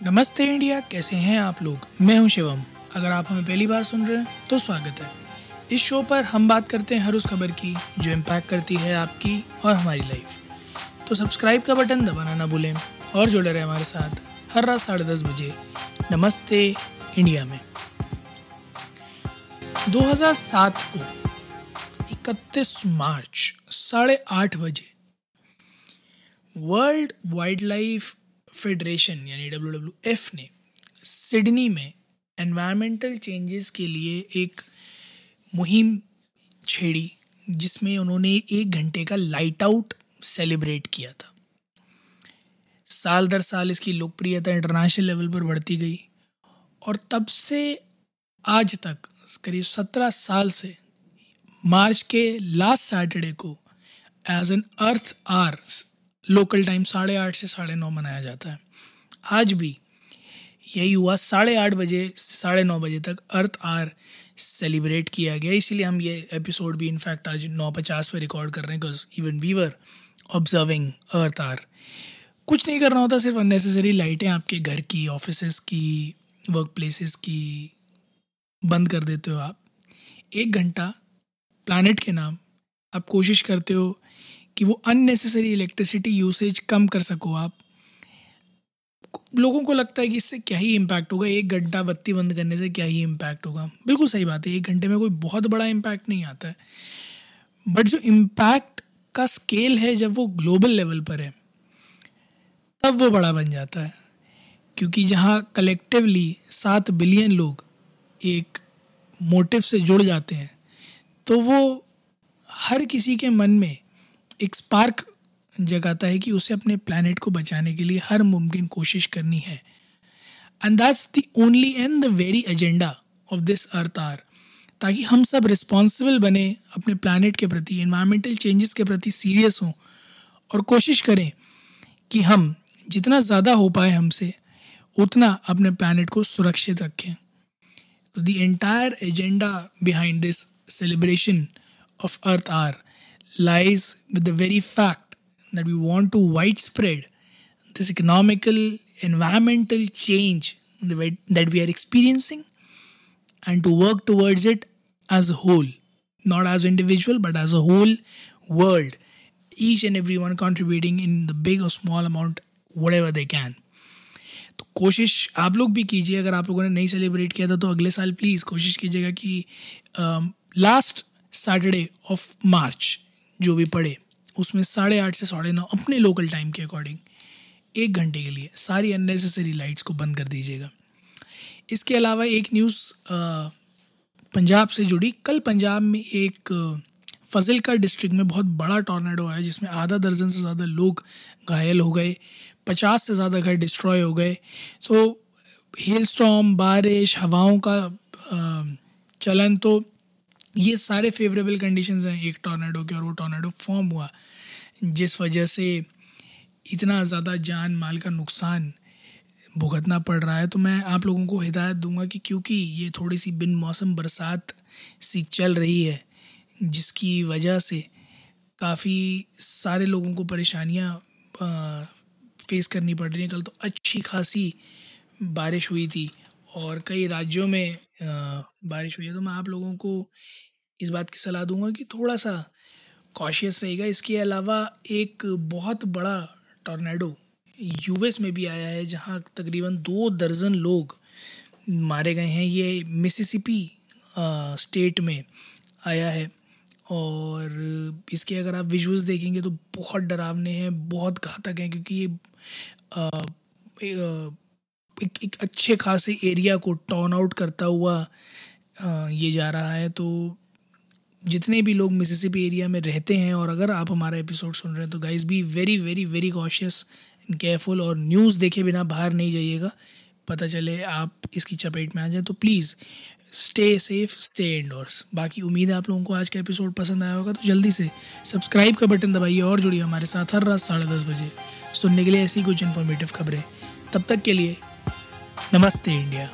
नमस्ते इंडिया, कैसे हैं आप लोग? मैं हूँ शिवम। अगर आप हमें पहली बार सुन रहे हैं तो स्वागत है। इस शो पर हम बात करते हैं हर उस खबर की, जो इम्पैक्ट करती है आपकी और हमारी लाइफ तो सब्सक्राइब का बटन दबाना ना भूलें और जुड़े रहे हमारे साथ हर रात साढ़े दस बजे नमस्ते इंडिया में। 2007 को 31 मार्च साढ़े आठ बजे वर्ल्ड वाइल्ड लाइफ फेडरेशन यानी डब्ल्यू डब्ल्यू एफ़ ने सिडनी में एनवायरमेंटल चेंजेस के लिए एक मुहिम छेड़ी, जिसमें उन्होंने एक घंटे का लाइट आउट सेलिब्रेट किया था। साल दर साल इसकी लोकप्रियता इंटरनेशनल लेवल पर बढ़ती गई और तब से आज तक, करीब सत्रह साल से मार्च के लास्ट सैटरडे को as an earth hour local time साढ़े आठ से साढ़े नौ मनाया जाता है। आज भी यही हुआ, साढ़े आठ बजे साढ़े नौ बजे तक अर्थ आर सेलिब्रेट किया गया। इसीलिए हम ये एपिसोड भी इनफैक्ट आज नौ पचास पर रिकॉर्ड कर रहे हैं because even we are observing earth hour. कुछ नहीं करना होता, सिर्फ़ अननेसेसरी लाइटें आपके घर की ऑफ़िस की वर्क प्लेसेस की, बंद कर देते हो आप। एक घंटा प्लानट के नाम आप कोशिश करते हो कि वो अननेसेसरी इलेक्ट्रिसिटी यूसेज कम कर सको आप। लोगों को लगता है कि इससे क्या ही इम्पैक्ट होगा? एक घंटा बत्ती बंद करने से क्या ही इम्पैक्ट होगा? बिल्कुल सही बात है, एक घंटे में कोई बहुत बड़ा इम्पैक्ट नहीं आता है। बट जो इम्पैक्ट का स्केल है, जब वो ग्लोबल लेवल पर है, तब वो बड़ा बन जाता है। क्योंकि जहाँ कलेक्टिवली सात बिलियन लोग एक मोटिव से जुड़ जाते हैं तो वो हर किसी के मन में एक स्पार्क जगाता है कि उसे अपने प्लानट को बचाने के लिए हर मुमकिन कोशिश करनी है। And that's the only and the very agenda of this earth hour ताकि हम सब रिस्पॉन्सिबल बने, अपने प्लानट के प्रति इन्वायरमेंटल चेंजेस के प्रति सीरियस हों और कोशिश करें कि हम जितना ज़्यादा हो पाए हमसे, उतना अपने प्लानट को सुरक्षित रखें। तो the entire agenda behind this celebration of earth hour lies with the very fact that we want to widespread this economical, environmental change that we are experiencing and to work towards it as a whole, not as individual, but as a whole world. Each and everyone contributing in the big or small amount, whatever they can. तो कोशिश आप लोग भी कीजिए अगर आप लोगों ने नहीं सेलिब्रेट किया था तो अगले साल प्लीज़ कोशिश कीजिएगा कि लास्ट सैटरडे ऑफ मार्च जो भी पढ़े, उसमें साढ़े आठ से साढ़े नौ अपने लोकल टाइम के अकॉर्डिंग एक घंटे के लिए सारी अननेसेसरी लाइट्स को बंद कर दीजिएगा। इसके अलावा एक न्यूज़ पंजाब से जुड़ी, कल पंजाब में एक फजिलका डिस्ट्रिक्ट में बहुत बड़ा टॉर्नेडो आया, जिसमें आधा दर्जन से ज़्यादा लोग घायल हो गए, पचास से ज़्यादा घर डिस्ट्रॉय हो गए। सो हिल स्टॉम बारिश, हवाओं का चलन तो ये सारे फेवरेबल कंडीशंस हैं। एक टॉर्नेडो के और वो टॉर्नेडो फॉर्म हुआ। जिस वजह से इतना ज़्यादा जान माल का नुकसान भुगतना पड़ रहा है तो मैं आप लोगों को हिदायत दूँगा कि क्योंकि ये थोड़ी सी बिन मौसम बरसात सी चल रही है, जिसकी वजह से काफ़ी सारे लोगों को परेशानियाँ फेस करनी पड़ रही हैं। कल तो अच्छी खासी बारिश हुई थी। और कई राज्यों में बारिश हुई है। तो मैं आप लोगों को इस बात की सलाह दूँगा कि थोड़ा सा कॉशियस रहेगा इसके अलावा एक बहुत बड़ा टॉर्नेडो यूएस में भी आया है जहाँ तकरीबन दो दर्जन लोग मारे गए हैं। ये मिसिसिपी स्टेट में आया है और इसके अगर आप विजुअल्स देखेंगे तो बहुत डरावने हैं बहुत घातक हैं क्योंकि ये आ, एक, एक अच्छे खासे एरिया को टर्न आउट करता हुआ ये जा रहा है। तो जितने भी लोग मिसिसिपी एरिया में रहते हैं और अगर आप हमारा एपिसोड सुन रहे हैं तो guys be very very very cautious and careful और न्यूज़ देखे बिना बाहर नहीं जाइएगा। पता चले आप इसकी चपेट में आ जाए तो please stay safe stay indoors बाकी उम्मीद है आप लोगों को आज का एपिसोड पसंद आया होगा तो जल्दी से सब्सक्राइब का बटन दबाइए और जुड़िए हमारे साथ हर रात साढ़े दस बजे। सुनने के लिए ऐसी कुछ इन्फॉर्मेटिव खबरें। तब तक के लिए नमस्ते इंडिया।